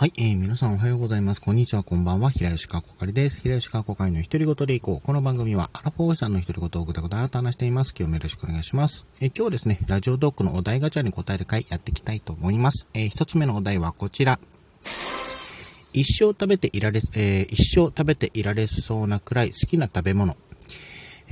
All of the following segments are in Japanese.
はい、えー、皆さんおはようございます。こんにちは、こんばんは。平吉川こかりです。平吉川こかりの独り言でいこう。この番組は、アラフォーさんの独り言をぐだぐだと話しています。今日もよろしくお願いします。えー、今日はですね、ラジオドックのお題ガチャに答える回やっていきたいと思います。えー、一つ目のお題はこちら。一生食べていられ、えー、一生食べていられそうなくらい好きな食べ物。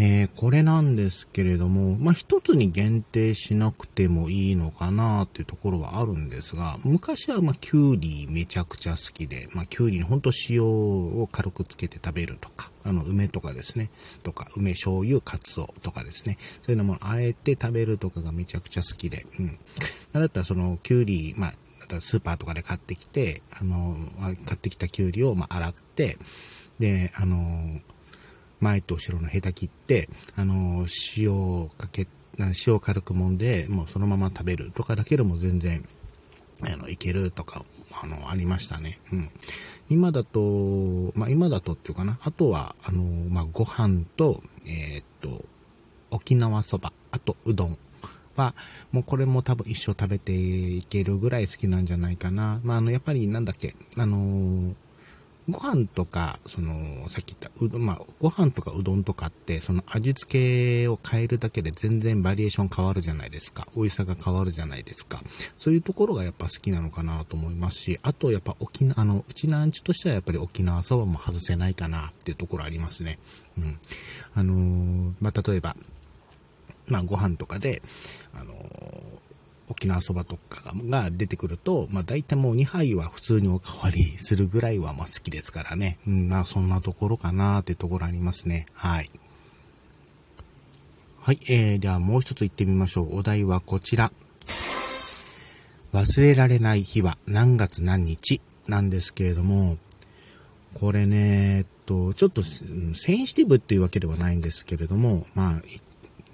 えー、これなんですけれども、まあ、一つに限定しなくてもいいのかなっていうところはあるんですが、昔はまあ、キュウリめちゃくちゃ好きで、まあ、キュウリにほんと塩を軽くつけて食べるとか、あの、梅とかですね、とか、梅醤油、カツオとかですね、そういうのもあえて食べるとかがめちゃくちゃ好きで、うん。だったらその、キュウリ、まあ、スーパーとかで買ってきて、あの、買ってきたキュウリをま洗って、で、あの、前と後ろのヘタ切って、あの、塩をかけ、塩を軽く揉んで、もうそのまま食べるとかだけでも全然、あの、いけるとか、あの、ありましたね。うん。今だと、まあ、今だとっていうかな。あとは、あの、まあ、ご飯と、えー、っと、沖縄そば、あとうどんは、もうこれも多分一生食べていけるぐらい好きなんじゃないかな。まあ、あの、やっぱりなんだっけ、あのーご飯とか、その、さっき言った、うどん、まあ、ご飯とかうどんとかって、その味付けを変えるだけで全然バリエーション変わるじゃないですか。美味しさが変わるじゃないですか。そういうところがやっぱ好きなのかなと思いますし、あとやっぱ沖縄、あの、うちのアンチとしてはやっぱり沖縄そばも外せないかなっていうところありますね。うん。あのー、まあ、例えば、まあ、ご飯とかで、あのー沖縄そばとかが出てくると、まあ大体もう2杯は普通におかわりするぐらいはまあ好きですからね。うん、まあそんなところかなってところありますね。はい。はい、えー、ではもう一つ行ってみましょう。お題はこちら。忘れられない日は何月何日なんですけれども、これね、えっと、ちょっとセンシティブっていうわけではないんですけれども、まあ、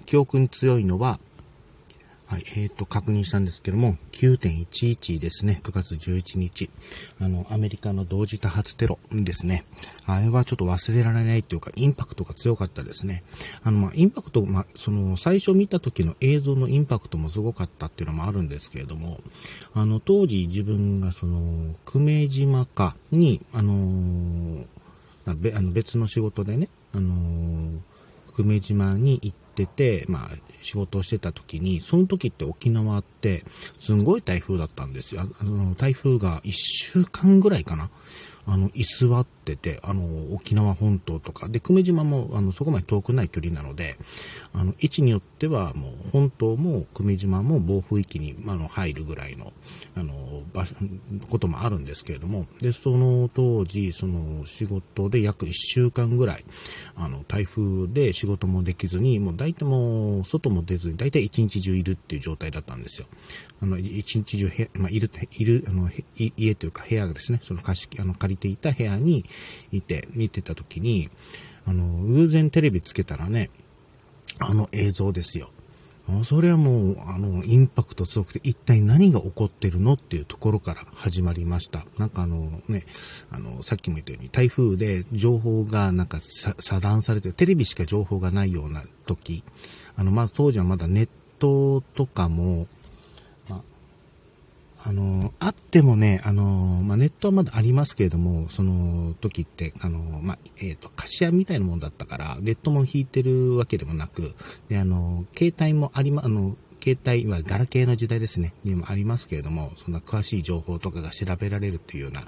記憶に強いのは、はい、えっ、ー、と、確認したんですけども、9.11ですね、9月11日。あの、アメリカの同時多発テロですね。あれはちょっと忘れられないっていうか、インパクトが強かったですね。あの、まあ、インパクト、まあ、その、最初見た時の映像のインパクトもすごかったっていうのもあるんですけれども、あの、当時自分がその、久米島かに、あのー、別の仕事でね、あのー、久米島に行ってて、まあ、仕事をしてた時に、その時って沖縄って、すんごい台風だったんですよ。あの、台風が1週間ぐらいかな。あの、居座ってて、あの、沖縄本島とか、で、久米島も、あの、そこまで遠くない距離なので、あの、位置によっては、もう、本島も久米島も暴風域に、あの、入るぐらいの、あの、場所、こともあるんですけれども、で、その当時、その、仕事で約1週間ぐらい、あの、台風で仕事もできずに、もう大体もう、外も出ずに、大体一日中いるっていう状態だったんですよ。あの、一日中へ、まあ、いる、いる、あの、家というか部屋がですね、その貸し、あの、借りていた部屋にいて、見てた時に、あの、偶然テレビつけたらね、あの映像ですよ。それはもう、あの、インパクト強くて、一体何が起こってるのっていうところから始まりました。なんかあのね、あの、さっきも言ったように、台風で情報がなんか遮断されて、テレビしか情報がないような時、あの、まず当時はまだネットとかも、あの、あってもね、あの、まあ、ネットはまだありますけれども、その時って、あの、まあ、えっ、ー、と、貸し屋みたいなもんだったから、ネットも引いてるわけでもなく、で、あの、携帯もありま、あの、携帯はガラケーの時代ですね、にもありますけれども、そんな詳しい情報とかが調べられるというような、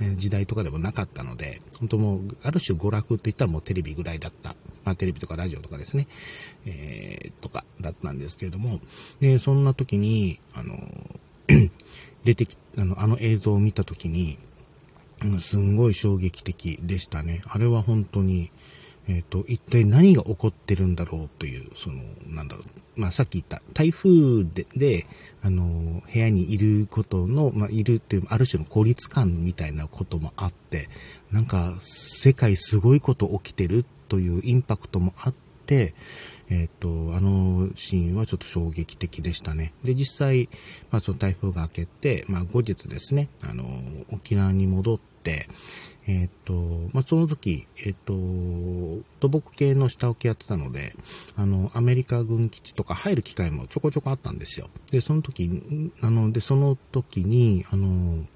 え時代とかでもなかったので、本当もう、ある種娯楽って言ったらもうテレビぐらいだった。まあ、テレビとかラジオとかですね、えー、とかだったんですけれども、で、そんな時に、あの、出てき、あの、あの映像を見たときに、うん、すんごい衝撃的でしたね。あれは本当に、えっ、ー、と、一体何が起こってるんだろうという、その、なんだろう。まあ、さっき言った、台風で、で、あの、部屋にいることの、まあ、いるっていう、ある種の孤立感みたいなこともあって、なんか、世界すごいこと起きてるというインパクトもあって、えっ、ー、と、あのシーンはちょっと衝撃的でしたね。で、実際、まあ、その台風が明けて、まあ、後日ですね、あの、沖縄に戻って、えっ、ー、と、まあ、その時、えっ、ー、と、土木系の下請けやってたので、あの、アメリカ軍基地とか入る機会もちょこちょこあったんですよ。で、その時、あの、で、その時に、あの、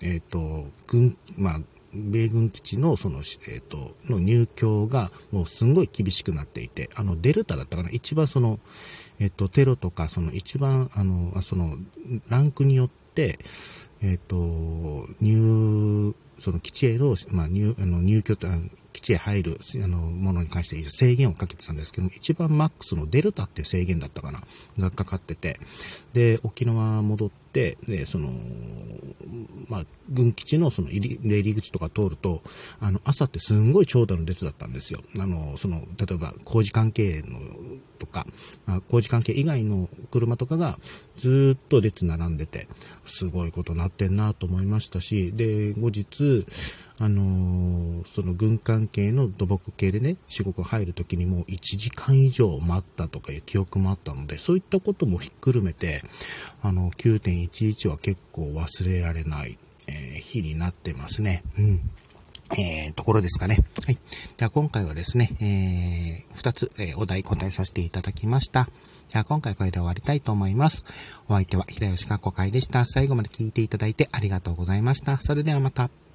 えっ、と、軍、まあ、米軍基地のその、えっ、と、の入居がもうすんごい厳しくなっていて、あの、デルタだったかな一番その、えっ、と、テロとか、その一番、あの、その、ランクによって、えっ、と、入、その基地への、まあ、入、あの入居と、基地へ入るあのものに関して制限をかけてたんですけども、一番マックスのデルタっていう制限だったかな、がかかってて、で、沖縄戻って、で、その、まあ、軍基地のその入り入り口とか通ると、あの、朝ってすんごい長蛇の列だったんですよ。あの、その、例えば工事関係のとか、まあ、工事関係以外の車とかがずっと列並んでて、すごいことなってんなと思いましたし、で、後日、あのー、その軍関係の土木系でね、仕事入るときにもう1時間以上待ったとかいう記憶もあったので、そういったこともひっくるめて、あの、9.11は結構忘れられない、えー、日になってますね。うん。えー、ところですかね。はい。では今回はですね、えー、二つ、えー、お題答えさせていただきました。では今回これで終わりたいと思います。お相手は平吉かこ会でした。最後まで聞いていただいてありがとうございました。それではまた。